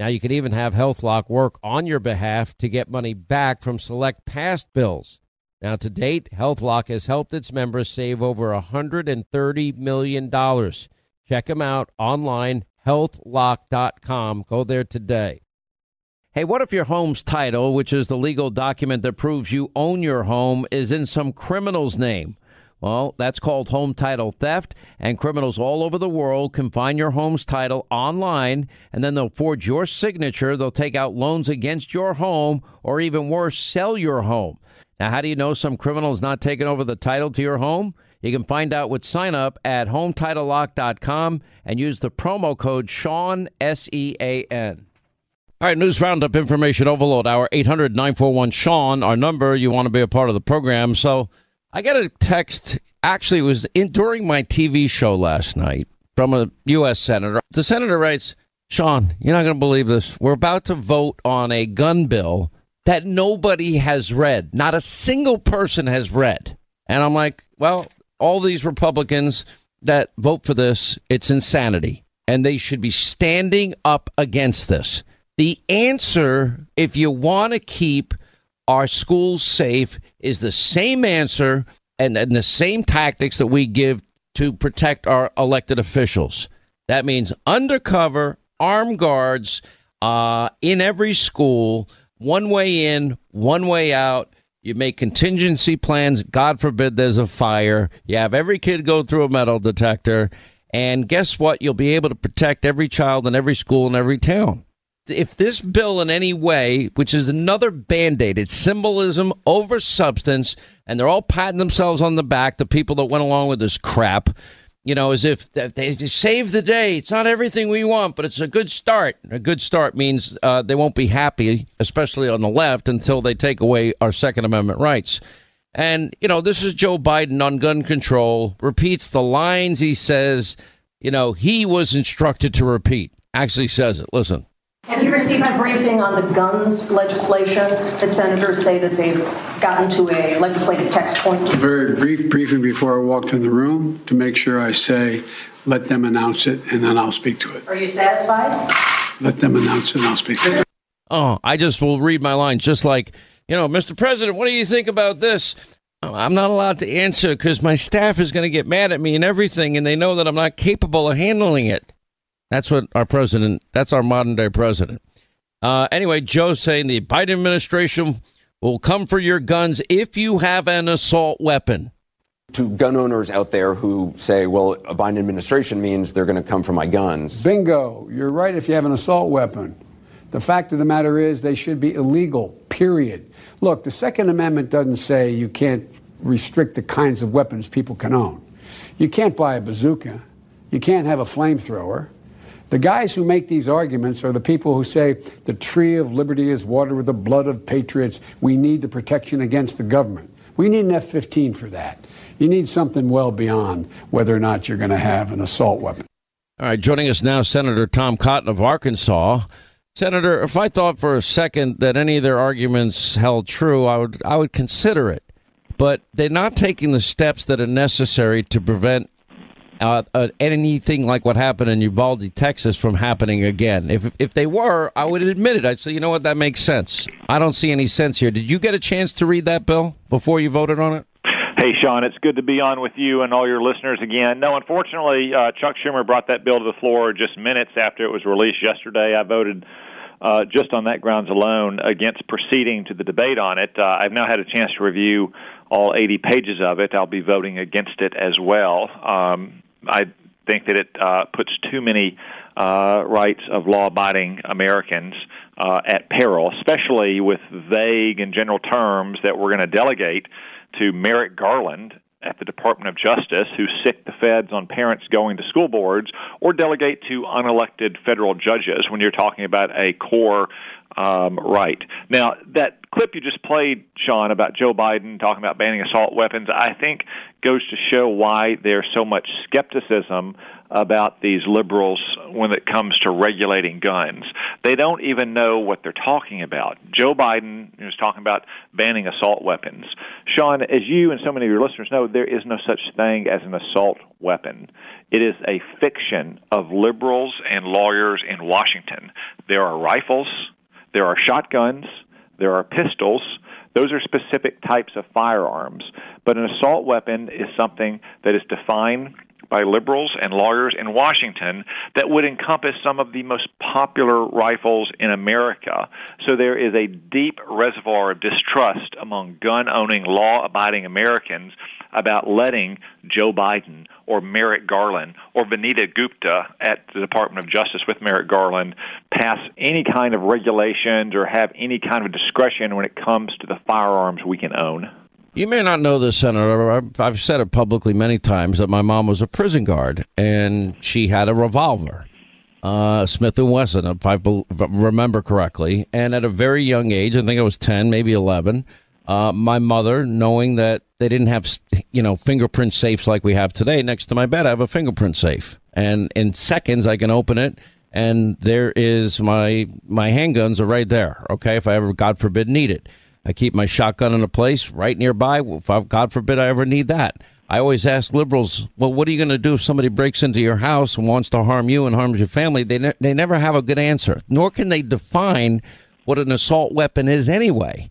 Now you can even have HealthLock work on your behalf to get money back from select past bills. Now to date, HealthLock has helped its members save over $130 million. Check them out online, healthlock.com. Go there today. Hey, what if your home's title, which is the legal document that proves you own your home, is in some criminal's name? Well, that's called home title theft, and criminals all over the world can find your home's title online, and then they'll forge your signature. They'll take out loans against your home, or even worse, sell your home. Now, how do you know some criminal is not taking over the title to your home? You can find out with sign up at HometitleLock.com and use the promo code Sean, S E A N. All right, news roundup information overload hour 800 941 Sean, our number. You want to be a part of the program. So, I got a text. Actually, it was in, during my TV show last night from a U.S. senator. The senator writes, "Sean, you're not going to believe this. We're about to vote on a gun bill that nobody has read. Not a single person has read." And I'm like, "Well, all these Republicans that vote for this, it's insanity, and they should be standing up against this." The answer, if you want to keep our schools safe is the same answer and, and the same tactics that we give to protect our elected officials. That means undercover armed guards uh, in every school, one way in, one way out. You make contingency plans. God forbid there's a fire. You have every kid go through a metal detector. And guess what? You'll be able to protect every child in every school in every town if this bill in any way, which is another band aid, it's symbolism over substance, and they're all patting themselves on the back, the people that went along with this crap, you know, as if they saved the day. It's not everything we want, but it's a good start. A good start means uh, they won't be happy, especially on the left, until they take away our Second Amendment rights. And, you know, this is Joe Biden on gun control, repeats the lines he says, you know, he was instructed to repeat. Actually says it. Listen. Have you received a briefing on the guns legislation that senators say that they've gotten to a legislative text point? A very brief briefing before I walked in the room to make sure I say, let them announce it, and then I'll speak to it. Are you satisfied? Let them announce it, and I'll speak to it. Oh, I just will read my lines just like, you know, Mr. President, what do you think about this? I'm not allowed to answer because my staff is going to get mad at me and everything, and they know that I'm not capable of handling it. That's what our president, that's our modern day president. Uh, anyway, Joe saying the Biden administration will come for your guns if you have an assault weapon. To gun owners out there who say, well, a Biden administration means they're going to come for my guns. Bingo. You're right if you have an assault weapon. The fact of the matter is they should be illegal, period. Look, the Second Amendment doesn't say you can't restrict the kinds of weapons people can own. You can't buy a bazooka. You can't have a flamethrower. The guys who make these arguments are the people who say the tree of liberty is watered with the blood of patriots. We need the protection against the government. We need an F 15 for that. You need something well beyond whether or not you're going to have an assault weapon. All right, joining us now, Senator Tom Cotton of Arkansas. Senator, if I thought for a second that any of their arguments held true, I would I would consider it. but they're not taking the steps that are necessary to prevent uh, uh, anything like what happened in Uvalde, Texas, from happening again. If if they were, I would admit it. I'd say, you know what, that makes sense. I don't see any sense here. Did you get a chance to read that bill before you voted on it? Hey, Sean, it's good to be on with you and all your listeners again. No, unfortunately, uh, Chuck Schumer brought that bill to the floor just minutes after it was released yesterday. I voted uh, just on that grounds alone against proceeding to the debate on it. Uh, I've now had a chance to review all 80 pages of it. I'll be voting against it as well. Um, I think that it uh, puts too many uh, rights of law-abiding Americans uh, at peril, especially with vague and general terms that we're going to delegate to Merrick Garland at the Department of Justice who sick the feds on parents going to school boards or delegate to unelected federal judges when you're talking about a core um, right. Now, that clip you just played, Sean, about Joe Biden talking about banning assault weapons, I think goes to show why there's so much skepticism about these liberals when it comes to regulating guns. They don't even know what they're talking about. Joe Biden is talking about banning assault weapons. Sean, as you and so many of your listeners know, there is no such thing as an assault weapon. It is a fiction of liberals and lawyers in Washington. There are rifles, there are shotguns, there are pistols. Those are specific types of firearms. But an assault weapon is something that is defined by liberals and lawyers in Washington that would encompass some of the most popular rifles in America. So there is a deep reservoir of distrust among gun owning, law abiding Americans about letting Joe Biden or Merrick Garland or Vanita Gupta at the Department of Justice with Merrick Garland pass any kind of regulations or have any kind of discretion when it comes to the firearms we can own. You may not know this, Senator. I've said it publicly many times that my mom was a prison guard and she had a revolver, uh, Smith and Wesson, if I remember correctly. And at a very young age, I think I was ten, maybe eleven, uh, my mother, knowing that they didn't have, you know, fingerprint safes like we have today, next to my bed, I have a fingerprint safe, and in seconds I can open it, and there is my my handguns are right there. Okay, if I ever, God forbid, need it. I keep my shotgun in a place right nearby. I, God forbid I ever need that. I always ask liberals, well, what are you going to do if somebody breaks into your house and wants to harm you and harms your family? They, ne- they never have a good answer, nor can they define what an assault weapon is anyway.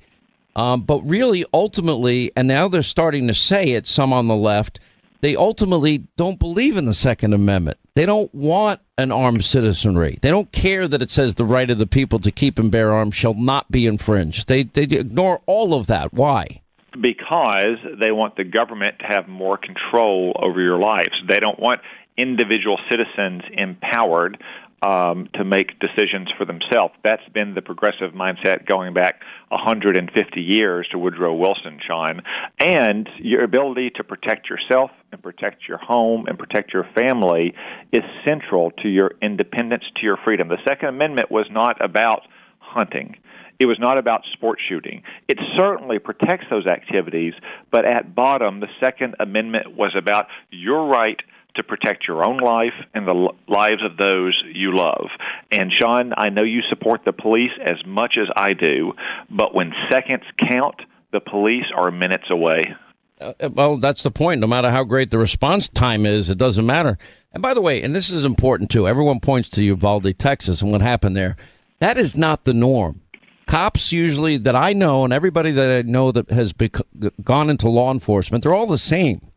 Um, but really, ultimately, and now they're starting to say it, some on the left, they ultimately don't believe in the Second Amendment. They don't want an armed citizenry. They don't care that it says the right of the people to keep and bear arms shall not be infringed. They, they ignore all of that. Why? Because they want the government to have more control over your lives. They don't want individual citizens empowered um, to make decisions for themselves. That's been the progressive mindset going back 150 years to Woodrow Wilson, Sean. And your ability to protect yourself and protect your home and protect your family is central to your independence, to your freedom. The Second Amendment was not about hunting. It was not about sport shooting. It certainly protects those activities, but at bottom, the Second Amendment was about your right to protect your own life and the lives of those you love. And Sean, I know you support the police as much as I do, but when seconds count, the police are minutes away. Uh, well, that's the point. No matter how great the response time is, it doesn't matter. And by the way, and this is important too, everyone points to Uvalde, Texas, and what happened there. That is not the norm. Cops usually that I know, and everybody that I know that has bec- gone into law enforcement, they're all the same.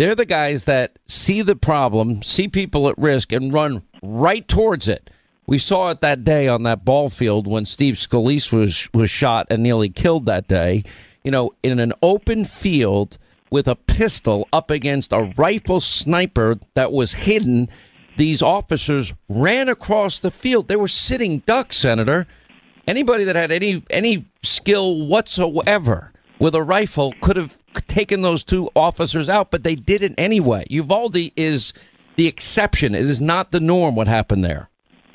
They're the guys that see the problem, see people at risk, and run right towards it. We saw it that day on that ball field when Steve Scalise was was shot and nearly killed that day. You know, in an open field with a pistol up against a rifle sniper that was hidden. These officers ran across the field. They were sitting ducks, Senator. Anybody that had any any skill whatsoever with a rifle could have taken those two officers out, but they did it anyway. Uvalde is the exception. It is not the norm what happened there.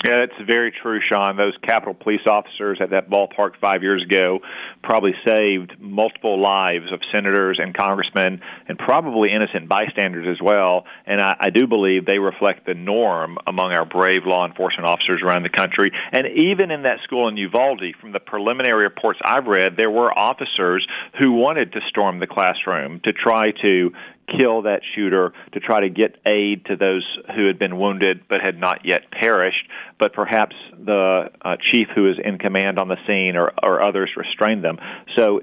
Yeah, that's very true, Sean. Those Capitol police officers at that ballpark five years ago probably saved multiple lives of senators and congressmen and probably innocent bystanders as well. And I, I do believe they reflect the norm among our brave law enforcement officers around the country. And even in that school in Uvalde, from the preliminary reports I've read, there were officers who wanted to storm the classroom to try to kill that shooter to try to get aid to those who had been wounded but had not yet perished. But perhaps the uh, chief who is in command on the scene or, or others restrained them. So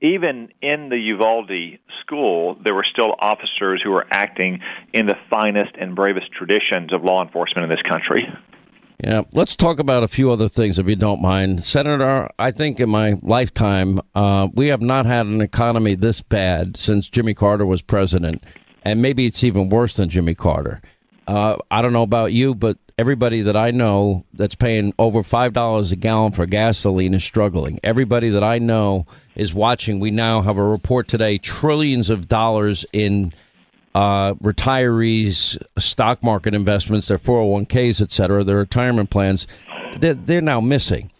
even in the Uvalde school, there were still officers who were acting in the finest and bravest traditions of law enforcement in this country. Yeah, let's talk about a few other things, if you don't mind. Senator, I think in my lifetime, uh, we have not had an economy this bad since Jimmy Carter was president, and maybe it's even worse than Jimmy Carter. Uh, I don't know about you, but everybody that I know that's paying over $5 a gallon for gasoline is struggling. Everybody that I know is watching. We now have a report today trillions of dollars in uh, retirees' stock market investments, their 401ks, et cetera, their retirement plans, they're, they're now missing.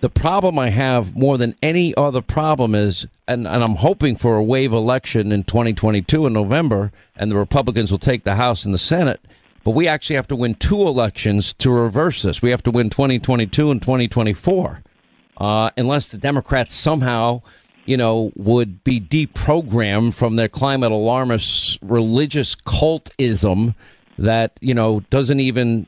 The problem I have more than any other problem is, and, and I'm hoping for a wave election in 2022 in November, and the Republicans will take the House and the Senate. But we actually have to win two elections to reverse this. We have to win 2022 and 2024, uh, unless the Democrats somehow you know, would be deprogrammed from their climate alarmist religious cultism that you know doesn't even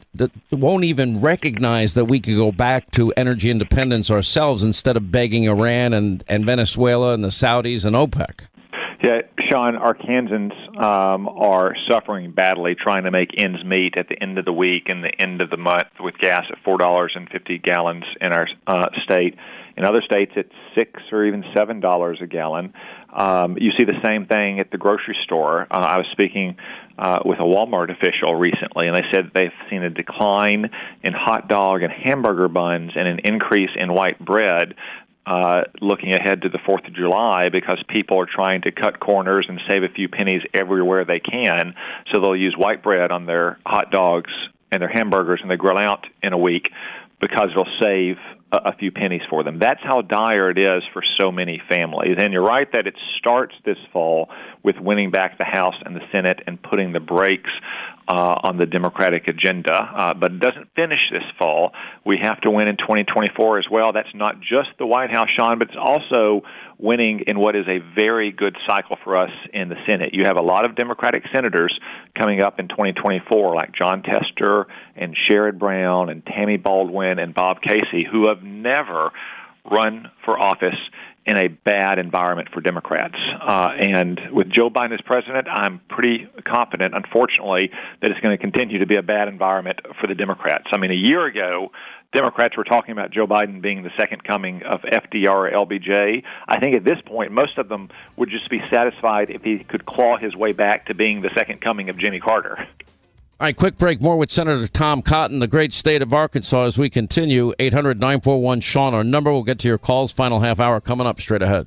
won't even recognize that we could go back to energy independence ourselves instead of begging Iran and, and Venezuela and the Saudis and OPEC. Yeah, Sean, Arkansans um, are suffering badly trying to make ends meet at the end of the week and the end of the month with gas at four dollars and fifty gallons in our uh, state. In other states, it's six or even seven dollars a gallon. Um, you see the same thing at the grocery store. Uh, I was speaking uh, with a Walmart official recently, and they said they've seen a decline in hot dog and hamburger buns and an increase in white bread. Uh, looking ahead to the 4th of July because people are trying to cut corners and save a few pennies everywhere they can. So they'll use white bread on their hot dogs and their hamburgers and they grill out in a week because it'll save a few pennies for them. That's how dire it is for so many families. And you're right that it starts this fall with winning back the House and the Senate and putting the brakes uh, on the Democratic agenda. Uh, but it doesn't finish this fall. We have to win in 2024 as well. That's not just the White House, Sean, but it's also winning in what is a very good cycle for us in the Senate. You have a lot of Democratic senators coming up in 2024, like Jon Tester and Sherrod Brown and Tammy Baldwin and Bob Casey, who have never run for office in a bad environment for Democrats. Uh, and with Joe Biden as president, I'm pretty confident, unfortunately, that it's going to continue to be a bad environment for the Democrats. I mean, a year ago, Democrats were talking about Joe Biden being the second coming of FDR or LBJ. I think at this point, most of them would just be satisfied if he could claw his way back to being the second coming of Jimmy Carter. All right, quick break. More with Senator Tom Cotton, the great state of Arkansas, as we continue. 800 941 Sean, our number. We'll get to your calls. Final half hour coming up straight ahead.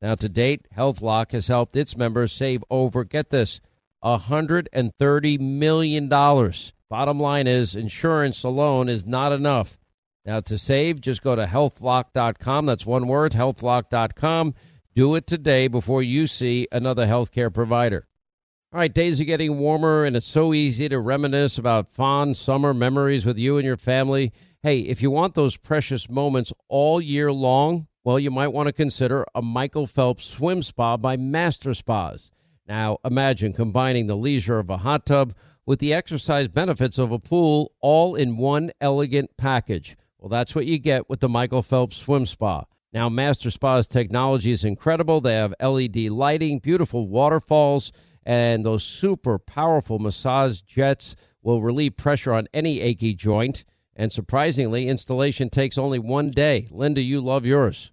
Now, to date, HealthLock has helped its members save over, get this, $130 million. Bottom line is, insurance alone is not enough. Now, to save, just go to healthlock.com. That's one word, healthlock.com. Do it today before you see another healthcare provider. All right, days are getting warmer, and it's so easy to reminisce about fond summer memories with you and your family. Hey, if you want those precious moments all year long, well, you might want to consider a Michael Phelps swim spa by Master Spas. Now, imagine combining the leisure of a hot tub with the exercise benefits of a pool all in one elegant package. Well, that's what you get with the Michael Phelps Swim Spa. Now, Master Spa's technology is incredible. They have LED lighting, beautiful waterfalls, and those super powerful massage jets will relieve pressure on any achy joint. And surprisingly, installation takes only one day. Linda, you love yours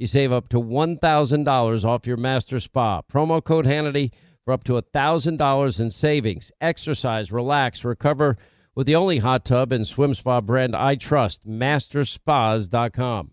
You save up to $1,000 off your master spa. Promo code Hannity for up to $1,000 in savings. Exercise, relax, recover with the only hot tub and swim spa brand I trust, masterspas.com.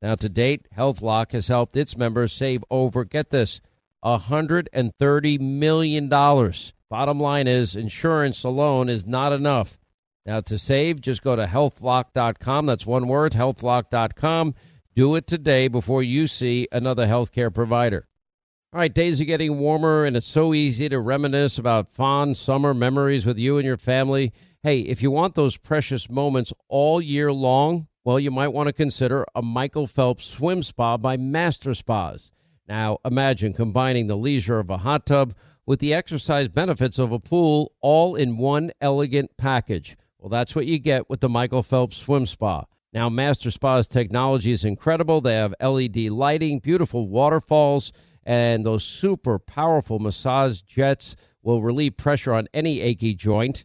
Now, to date, HealthLock has helped its members save over, get this, $130 million. Bottom line is, insurance alone is not enough. Now, to save, just go to healthlock.com. That's one word, healthlock.com. Do it today before you see another healthcare provider. All right, days are getting warmer, and it's so easy to reminisce about fond summer memories with you and your family. Hey, if you want those precious moments all year long, well, you might want to consider a Michael Phelps swim spa by Master Spas. Now, imagine combining the leisure of a hot tub with the exercise benefits of a pool all in one elegant package. Well, that's what you get with the Michael Phelps Swim Spa. Now, Master Spa's technology is incredible. They have LED lighting, beautiful waterfalls, and those super powerful massage jets will relieve pressure on any achy joint.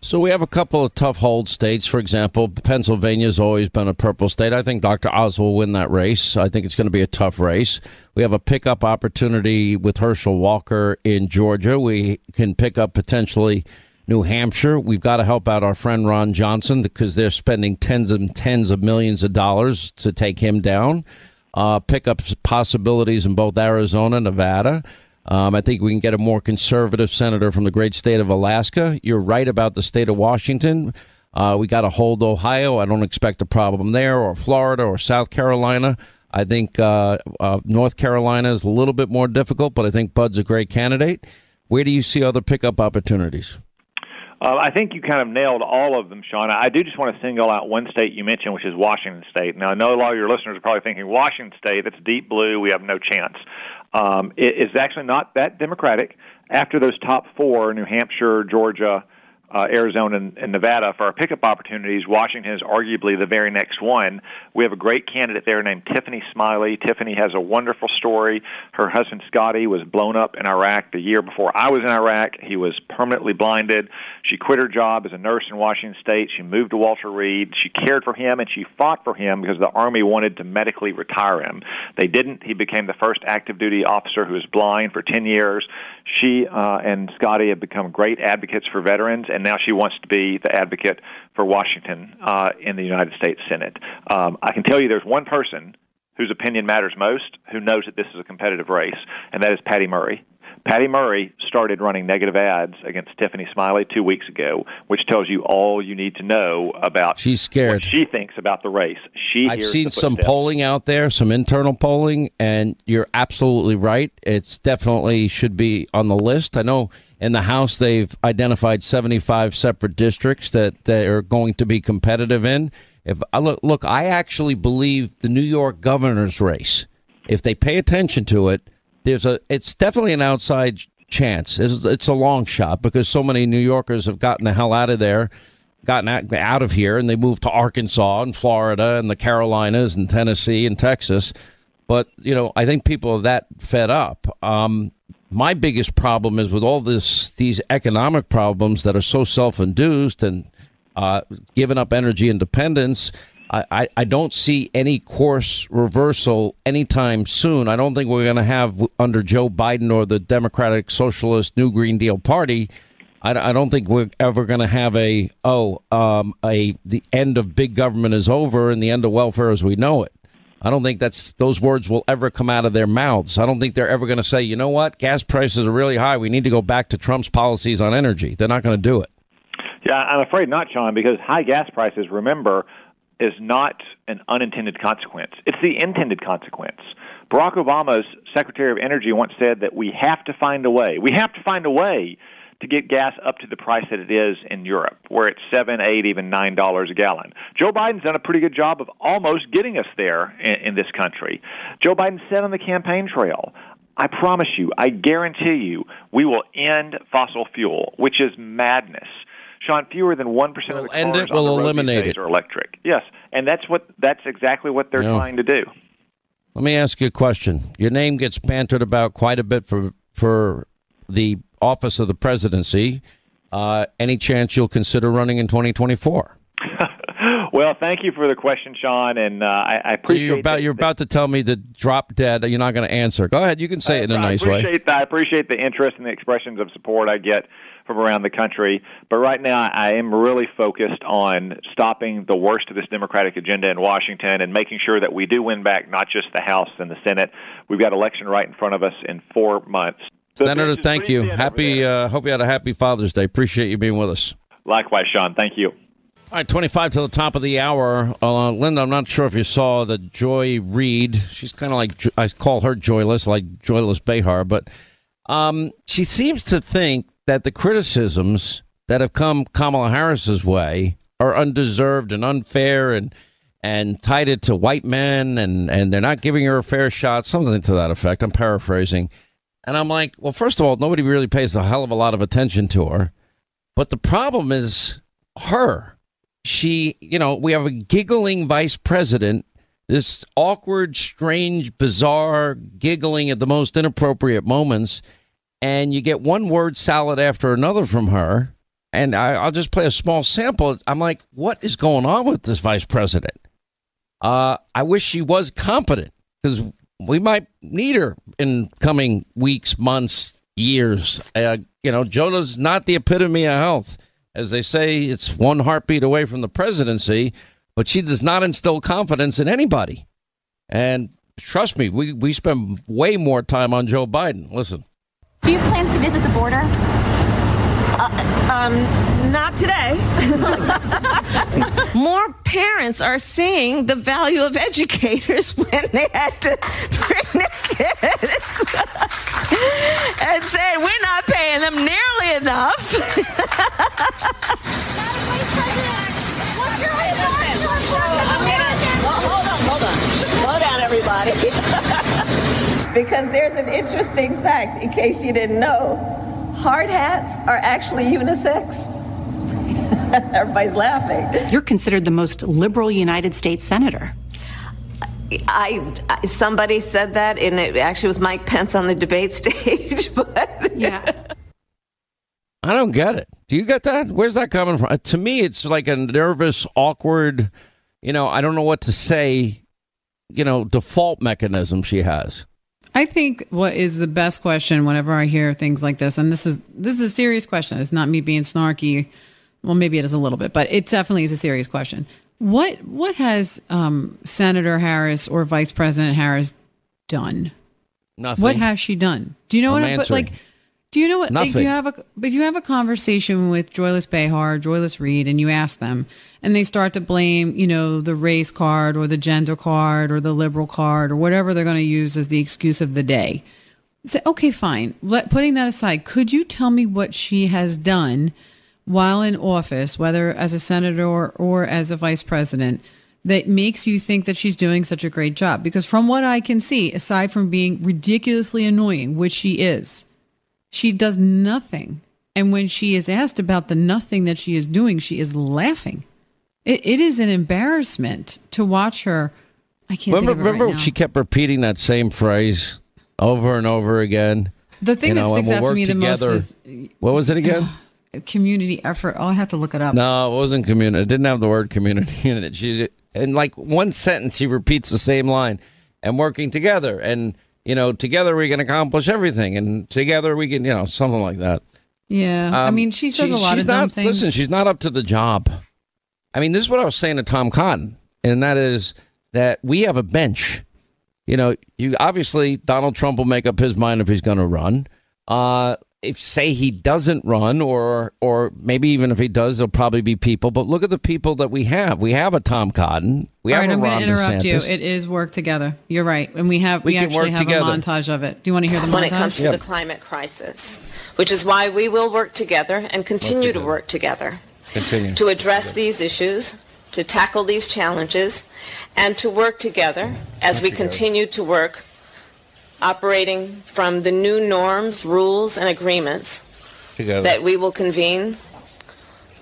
So we have a couple of tough hold states. For example, Pennsylvania's always been a purple state. I think Dr. Oz will win that race. I think it's going to be a tough race. We have a pickup opportunity with Herschel Walker in Georgia. We can pick up potentially New Hampshire. We've got to help out our friend Ron Johnson because they're spending tens and tens of millions of dollars to take him down. Uh, pickup possibilities in both Arizona, Nevada. Um, I think we can get a more conservative senator from the great state of Alaska. You're right about the state of Washington. Uh, we got to hold Ohio. I don't expect a problem there, or Florida, or South Carolina. I think uh, uh, North Carolina is a little bit more difficult, but I think Budd's a great candidate. Where do you see other pickup opportunities? Uh, I think you kind of nailed all of them, Sean. I do just want to single out one state you mentioned, which is Washington State. Now, I know a lot of your listeners are probably thinking, Washington State, that's deep blue, we have no chance um, it is actually not that Democratic. After those top four, New Hampshire, Georgia, uh, Arizona and, and Nevada for our pickup opportunities. Washington is arguably the very next one. We have a great candidate there named Tiffany Smiley. Tiffany has a wonderful story. Her husband Scotty was blown up in Iraq the year before I was in Iraq. He was permanently blinded. She quit her job as a nurse in Washington State. She moved to Walter Reed. She cared for him and she fought for him because the Army wanted to medically retire him. They didn't. He became the first active duty officer who was blind for 10 years. She uh, and Scotty have become great advocates for veterans now she wants to be the advocate for Washington uh, in the United States Senate. Um, I can tell you there's one person whose opinion matters most who knows that this is a competitive race, and that is Patty Murray. Patty Murray started running negative ads against Tiffany Smiley two weeks ago, which tells you all you need to know about. She's scared. she thinks about the race. She. I've seen some polling out there, some internal polling, and you're absolutely right. It's definitely should be on the list. I know in the House, they've identified 75 separate districts that they are going to be competitive in. If I look, look, I actually believe the New York governor's race. If they pay attention to it, there's a. It's definitely an outside chance. It's, it's a long shot because so many New Yorkers have gotten the hell out of there, gotten out, out of here, and they moved to Arkansas and Florida and the Carolinas and Tennessee and Texas. But you know, I think people are that fed up. Um, my biggest problem is with all this these economic problems that are so self-induced and uh, giving up energy independence. I, I, don't see any course reversal anytime soon. I don't think we're going to have under Joe Biden or the Democratic Socialist New Green Deal Party. I, I don't think we're ever going to have a oh um, a the end of big government is over and the end of welfare as we know it. I don't think that's those words will ever come out of their mouths. I don't think they're ever going to say, you know what, gas prices are really high. We need to go back to Trump's policies on energy. They're not going to do it. Yeah, I'm afraid not, Sean, because high gas prices, remember, is not an unintended consequence. It's the intended consequence. Barack Obama's Secretary of Energy once said that we have to find a way. We have to find a way to get gas up to the price that it is in Europe, where it's seven, eight, even nine dollars a gallon. Joe Biden's done a pretty good job of almost getting us there in, in this country. Joe Biden said on the campaign trail, I promise you, I guarantee you, we will end fossil fuel, which is madness. Sean, fewer than one percent of the cars end it, on we'll the road eliminate these days it. are electric. Yes, and that's what that's exactly what they're No. trying to do. Let me ask you a question. Your name gets bantered about quite a bit for for the office of the presidency. Uh, any chance you'll consider running in 2024? Well, thank you for the question, Sean, and uh, I, I appreciate you're about that- you're about to tell me to drop dead. You're not going to answer. Go ahead. You can say it in a I nice way. that. I appreciate the interest and the expressions of support I get from around the country. But right now, I am really focused on stopping the worst of this Democratic agenda in Washington and making sure that we do win back not just the House and the Senate, we've got election right in front of us in four months. Senator, thank you. Happy. Uh, hope you had a happy Father's Day. Appreciate you being with us. Likewise, Sean. Thank you. All right, 25 to the top of the hour. Uh, Linda, I'm not sure if you saw the Joy Reid. She's kind of like, I call her joyless, like Joyless Behar, but um, she seems to think that the criticisms that have come Kamala Harris's way are undeserved and unfair and and tied it to white men and, and they're not giving her a fair shot, something to that effect. I'm paraphrasing. And I'm like, well, first of all, nobody really pays a hell of a lot of attention to her. But the problem is her she, you know, we have a giggling vice president, this awkward, strange, bizarre giggling at the most inappropriate moments. And you get one word salad after another from her. And I, will just play a small sample. I'm like, what is going on with this vice president? Uh, I wish she was competent because we might need her in coming weeks, months, years. Uh, you know, Jonah's not the epitome of health as they say, it's one heartbeat away from the presidency, but she does not instill confidence in anybody. And trust me, we, we spend way more time on Joe Biden. Listen. Do you have plans to visit the border? Um, not today. More parents are seeing the value of educators when they had to bring their kids and saying we're not paying them nearly enough. Hold on, everybody. Because there's an interesting fact, in case you didn't know hard hats are actually unisex. Everybody's laughing. You're considered the most liberal United States senator. I, I, somebody said that, and it actually was Mike Pence on the debate stage. But yeah, I don't get it. Do you get that? Where's that coming from? Uh, to me, it's like a nervous, awkward. You know, I don't know what to say. You know, default mechanism she has. I think what is the best question whenever I hear things like this, and this is this is a serious question. It's not me being snarky. Well, maybe it is a little bit, but it definitely is a serious question. What what has um, Senator Harris or Vice President Harris done? Nothing. What has she done? Do you know I'm what? I, but like, do you know what? Nothing. If you have a if you have a conversation with Joyless Behar, Joyless Reid, and you ask them, and they start to blame, you know, the race card or the gender card or the liberal card or whatever they're going to use as the excuse of the day. Say, okay, fine. Let putting that aside, could you tell me what she has done while in office, whether as a senator or, or as a vice president? That makes you think that she's doing such a great job. Because from what I can see, aside from being ridiculously annoying, which she is, she does nothing. And when she is asked about the nothing that she is doing, she is laughing. It, it is an embarrassment to watch her. I can't remember. remember, right she kept repeating that same phrase over and over again. The thing you that know, and sticks we'll out to me the most is What was it uh, again? community effort. Oh, I have to look it up. No, it wasn't community. It didn't have the word community in it. She in like one sentence she repeats the same line, and working together, and you know, together we can accomplish everything, and together we can, you know, something like that. Yeah, I Um, mean, she says a lot of dumb not, things. Listen, she's not up to the job. I mean, this is what I was saying to Tom Cotton, and that is that we have a bench. You know, you obviously Donald Trump will make up his mind if he's going to run. Uh, if say he doesn't run, or or maybe even if he does, there'll probably be people. But look at the people that we have. We have a Tom Cotton. We All have right, a I'm going to interrupt you. It is work together. You're right, and we have We we, actually have together. a montage of it. Do you want to hear the montage when it comes to Yeah. the climate crisis, which is why we will work together and continue to work together Continue. to address these issues, to tackle these challenges, and to work together as we continue to work operating from the new norms, rules, and agreements together. that we will convene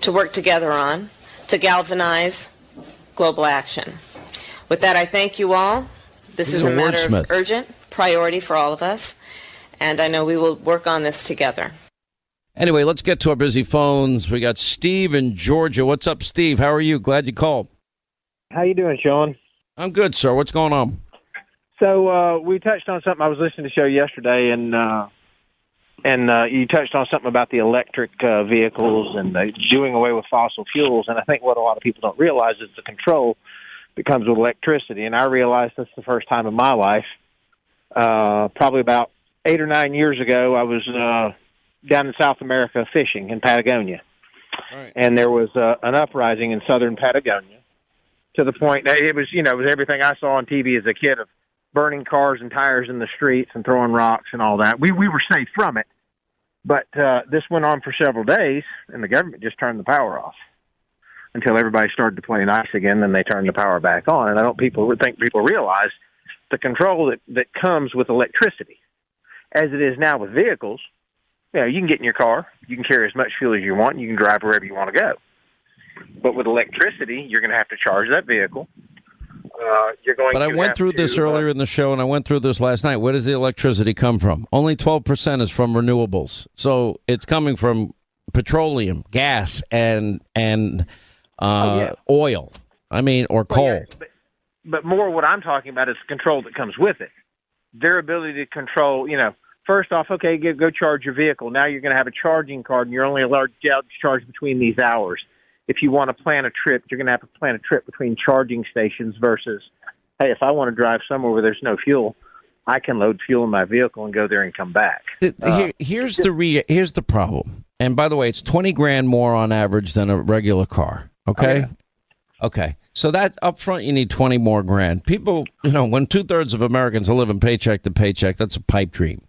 to work together on to galvanize global action. With that, I thank you all. This He's is a a matter wordsmith. of urgent priority for all of us, and I know we will work on this together. Anyway, let's get to our busy phones. We got Steve in Georgia. What's up, Steve? How are you? Glad you called. How you doing, Sean? I'm good, sir. What's going on? So uh, we touched on something. I was listening to the show yesterday, and uh, and uh, you touched on something about the electric uh, vehicles and uh, doing away with fossil fuels. And I think what a lot of people don't realize is the control that comes with electricity. And I realized this the first time in my life uh, probably about eight or nine years ago, I was uh, down in South America fishing in Patagonia, Right. and there was uh, an uprising in southern Patagonia to the point that it was, you know, it was everything I saw on TV as a kid of burning cars and tires in the streets and throwing rocks and all that. We we were safe from it, but uh, this went on for several days, and the government just turned the power off until everybody started to play nice again. Then they turned the power back on, and I don't people think people realize the control that that comes with electricity, as it is now with vehicles. You know, you can get in your car, you can carry as much fuel as you want, you can drive wherever you want to go. But with electricity, you're going to have to charge that vehicle. Uh, you're going. But I went through to, this uh, earlier in the show, and I went through this last night. Where does the electricity come from? Only 12% is from renewables. So it's coming from petroleum, gas, and and uh, Oh, yeah. oil. I mean, or Well, yeah, coal. but, but more what I'm talking about is the control that comes with it. Their ability to control, you know, first off, okay, go, go charge your vehicle. Now you're going to have a charging card, and you're only allowed to charge between these hours. If you want to plan a trip, you're going to have to plan a trip between charging stations versus, hey, if I want to drive somewhere where there's no fuel, I can load fuel in my vehicle and go there and come back. Uh, here, here's the re- here's the problem. And by the way, it's 20 grand more on average than a regular car. Okay. Oh, okay. So that up front, you need 20 more grand. People, you know, when two thirds of Americans are living paycheck to paycheck, that's a pipe dream.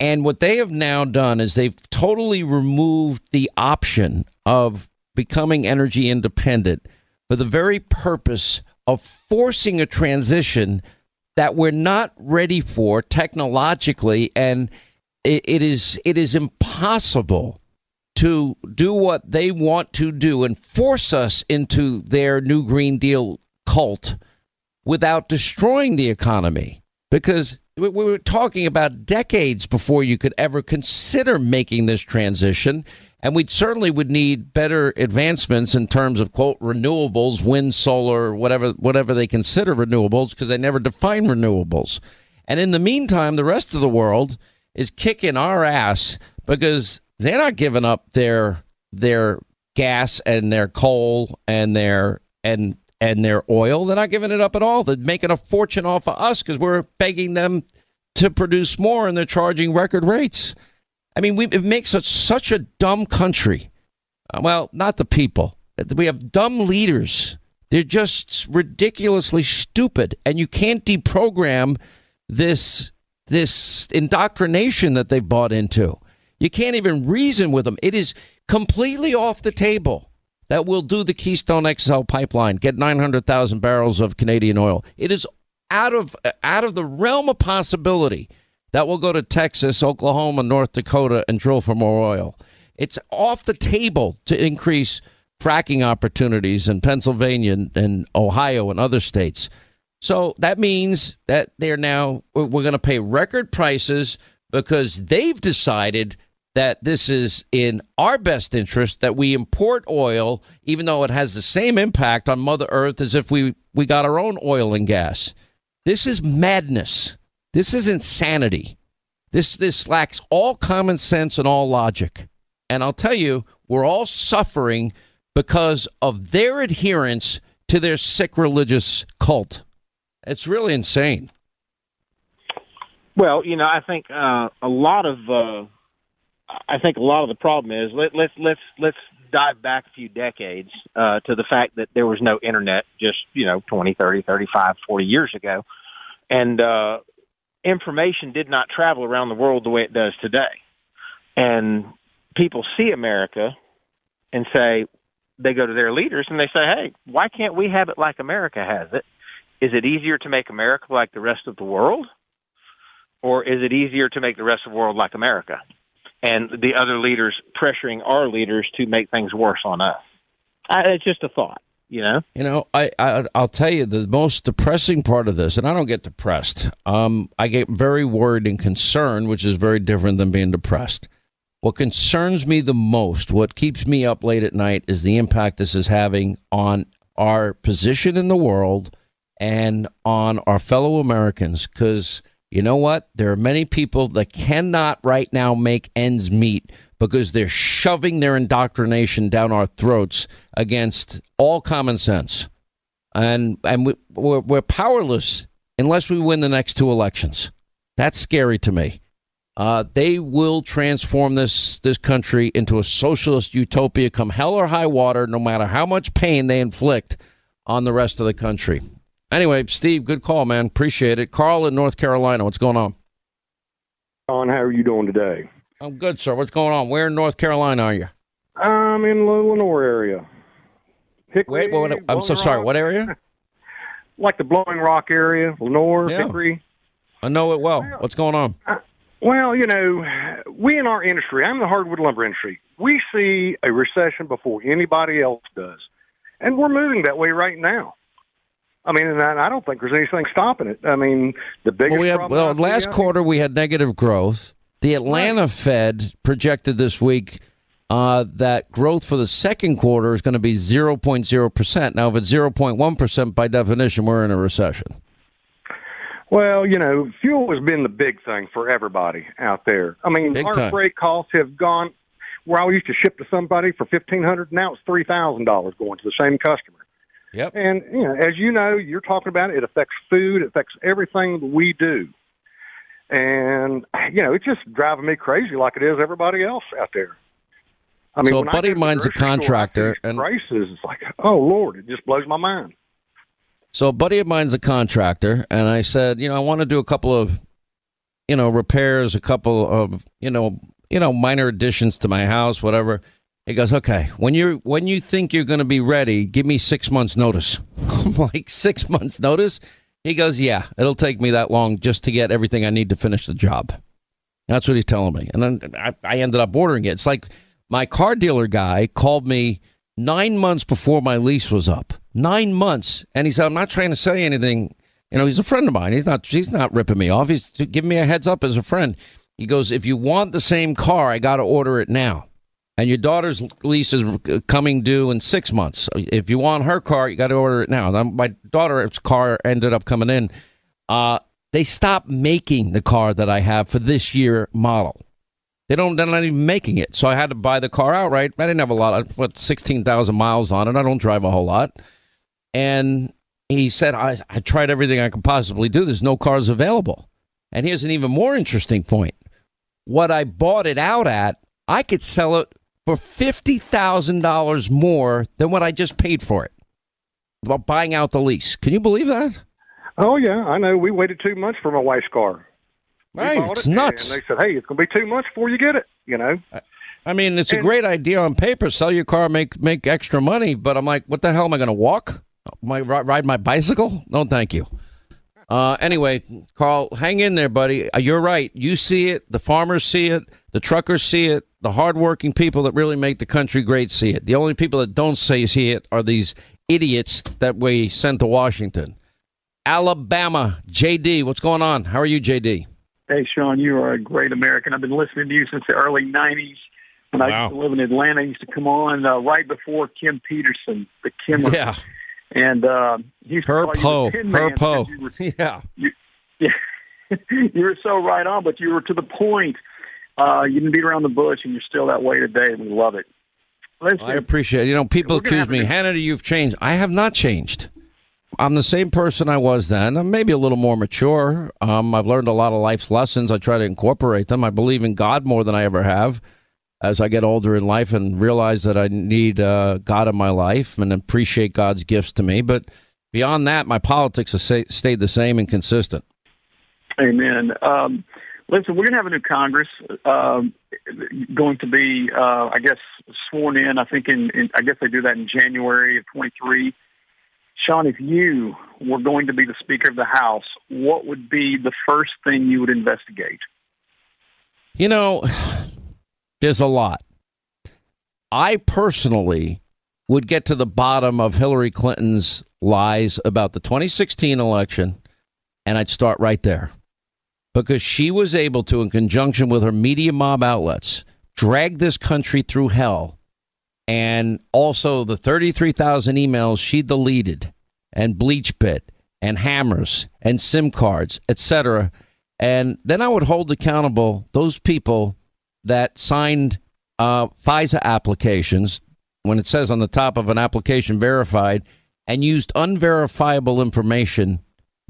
And what they have now done is they've totally removed the option of becoming energy independent for the very purpose of forcing a transition that we're not ready for technologically and it, it is it is impossible to do what they want to do and force us into their new green deal cult without destroying the economy. Because we we were talking about decades before you could ever consider making this transition and we certainly would need better advancements in terms of quote renewables wind solar whatever whatever they consider renewables because they never define renewables and in the meantime the rest of the world is kicking our ass because they're not giving up their their gas and their coal and their and and their oil. They're not giving it up at all. They're making a fortune off of us because we're begging them to produce more, and they're charging record rates. I mean, we, it makes us such a dumb country. Uh, well, not the people. We have dumb leaders. They're just ridiculously stupid, and you can't deprogram this this indoctrination that they've bought into. You can't even reason with them. It is completely off the table that we'll do the Keystone XL pipeline, get 900,000 barrels of Canadian oil. It is out of out of the realm of possibility that we'll go to Texas, Oklahoma, North Dakota and drill for more oil. It's off the table to increase fracking opportunities in Pennsylvania and, and Ohio and other states. So that means that they're now we're, we're going to pay record prices because they've decided that this is in our best interest that we import oil, even though it has the same impact on Mother Earth as if we, we got our own oil and gas. This is madness. This is insanity. This this lacks all common sense and all logic. And I'll tell you, we're all suffering because of their adherence to their sick religious cult. It's really insane. Well, you know, I think uh, a lot of uh, I think a lot of the problem is let, let's let's let's dive back a few decades uh, to the fact that there was no internet just you know 20, 30, 35, 40 years ago, and uh, information did not travel around the world the way it does today. And people see America and say they go to their leaders and they say, "Hey, why can't we have it like America has it? Is it easier to make America like the rest of the world?" or is it easier to make the rest of the world like America? And the other leaders pressuring our leaders to make things worse on us. I, it's just a thought, you know. You know, I, I I'll tell you the most depressing part of this, and I don't get depressed. Um, I get very worried and concerned, which is very different than being depressed. What concerns me the most, what keeps me up late at night, is the impact this is having on our position in the world and on our fellow Americans. Because you know what? There are many people that cannot right now make ends meet because they're shoving their indoctrination down our throats against all common sense. And and we, we're, we're powerless unless we win the next two elections. That's scary to me. Uh, they will transform this this country into a socialist utopia, come hell or high water, no matter how much pain they inflict on the rest of the country. Anyway, Steve, good call, man. Appreciate it. Carl in North Carolina, what's going on? John, how are you doing today? I'm good, sir. What's going on? Where in North Carolina are you? I'm in the Lenoir area. Hickory, Wait, what, I'm so Blowing sorry. What area? like the Blowing Rock area, Lenoir, Yeah. Hickory. I know it well. What's going on? Uh, well, you know, we in our industry, I'm in the hardwood lumber industry. We see a recession before anybody else does, and we're moving that way right now. I mean, and I don't think there's anything stopping it. I mean, the biggest Well, we had, well, last quarter we had negative growth. The Atlanta Fed projected this week uh, that growth for the second quarter is going to be 0.0%. Now, if it's 0.1%, by definition, we're in a recession. Well, you know, fuel has been the big thing for everybody out there. I mean, Big our time. freight costs have gone where I used to ship to somebody for fifteen hundred, now it's three thousand dollars going to the same customer. Yep. And you know, as you know, you're talking about it, it affects food, it affects everything that we do. And you know, it's just driving me crazy like it is everybody else out there. I mean, So a buddy of mine's a grocery store, contractor, and- prices, it's like, oh Lord, it just blows my mind. So a buddy of mine's a contractor, and I said, you know, I want to do a couple of, you know, repairs, a couple of, you know, you know, minor additions to my house, whatever. He goes, okay, when you when you think you're going to be ready, give me six months notice. I'm like six months notice. He goes, yeah, it'll take me that long just to get everything I need to finish the job. That's what he's telling me, and then I, I ended up ordering it. It's like my car dealer guy called me nine months before my lease was up. Nine months, and he said, "I'm not trying to say anything." You know, he's a friend of mine. He's not. He's not ripping me off. He's giving me a heads up as a friend. He goes, "If you want the same car, I got to order it now." And your daughter's lease is coming due in six months. If you want her car, you got to order it now. My daughter's car ended up coming in. Uh, they stopped making the car that I have for this year model. They don't. They're not even making it. So I had to buy the car outright. I didn't have a lot. What sixteen thousand miles on it. I don't drive a whole lot. And he said, I, I tried everything I could possibly do. There's no cars available. And here's an even more interesting point. What I bought it out at, I could sell it for fifty thousand dollars more than what I just paid for it. While buying out the lease. Can you believe that? Oh yeah, I know. We waited two months for my wife's car. We Right, it's it, nuts. And they said, "Hey, it's going to be two months before you get it." You know. I mean, it's a great idea on paper. Sell your car, make make extra money. But I'm like, what the hell am I going to walk? My ride my bicycle? No, thank you. Uh, anyway, Carl, hang in there, buddy. Uh, You're right. You see it. The farmers see it. The truckers see it. The hardworking people that really make the country great see it. The only people that don't say see it are these idiots that we sent to Washington. Alabama, JD, what's going on? How are you, JD? Hey, Sean, you are a great American. I've been listening to you since the early 90s. When I used to live in Atlanta, I used to come on uh, right before Kim Peterson, the Kimmer. Yeah. And uh, he used to call po, you her po. You were, Yeah. you, yeah, you were so right on, but you were to the point. Uh, you didn't beat around the bush, and you're still that way today. We love it. Listen, I appreciate it. You know, people accuse me, Hannity, you've changed. I have not changed. I'm the same person I was then. I'm maybe a little more mature. Um, I've learned a lot of life's lessons. I try to incorporate them. I believe in God more than I ever have as I get older in life and realize that I need uh, God in my life and appreciate God's gifts to me. But beyond that, my politics have stayed the same and consistent. Amen. Um, listen, we're going to have a new Congress um, going to be, uh, I guess, sworn in. I think in, in, I guess they do that in January of 23. Sean, if you were going to be the Speaker of the House, what would be the first thing you would investigate? You know, there's a lot. I personally would get to the bottom of Hillary Clinton's lies about the 2016 election, and I'd start right there. Because she was able to, in conjunction with her media mob outlets, drag this country through hell. And also the 33,000 emails she deleted, and BleachBit, and hammers, and SIM cards, etc. And then I would hold accountable those people that signed uh, FISA applications when it says on the top of an application verified and used unverifiable information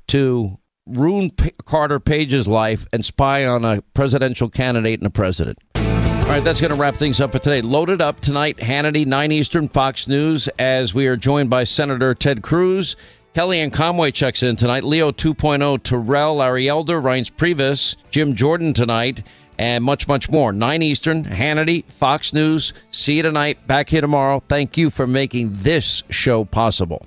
to ruin P- Carter Page's life and spy on a presidential candidate and a president. All right, that's going to wrap things up for today. Loaded up tonight, Hannity, 9 Eastern, Fox News, as we are joined by Senator Ted Cruz. Kellyanne Conway checks in tonight. Leo 2.0, Terrell, Larry Elder, Reince Priebus, Jim Jordan tonight, and much, much more. 9 Eastern, Hannity, Fox News. See you tonight. Back here tomorrow. Thank you for making this show possible.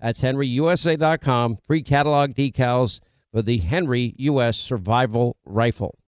That's henryusa.com. Free catalog decals for the Henry U.S. Survival Rifle.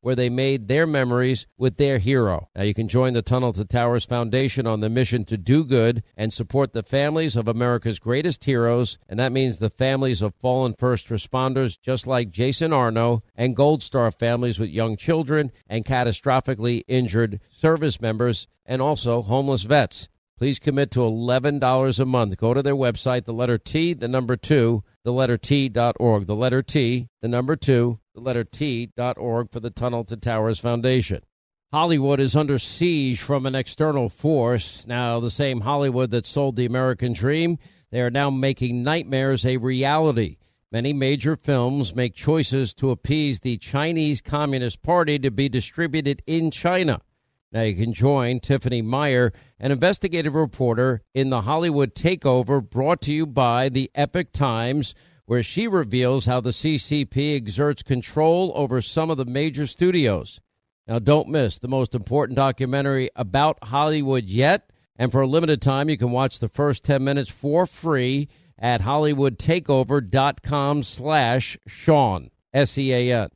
where they made their memories with their hero. Now you can join the Tunnel to Towers Foundation on the mission to do good and support the families of America's greatest heroes, and that means the families of fallen first responders just like Jason Arno and Gold Star families with young children and catastrophically injured service members and also homeless vets. Please commit to $11 a month. Go to their website, the letter T, the number 2, the letter T.org. The letter T, the number 2, the letter org for the Tunnel to Towers Foundation. Hollywood is under siege from an external force. Now, the same Hollywood that sold the American dream, they are now making nightmares a reality. Many major films make choices to appease the Chinese Communist Party to be distributed in China. Now you can join Tiffany Meyer, an investigative reporter in the Hollywood Takeover brought to you by the Epoch Times, where she reveals how the CCP exerts control over some of the major studios. Now don't miss the most important documentary about Hollywood yet, and for a limited time you can watch the first 10 minutes for free at hollywoodtakeover.com slash Sean, S-E-A-N.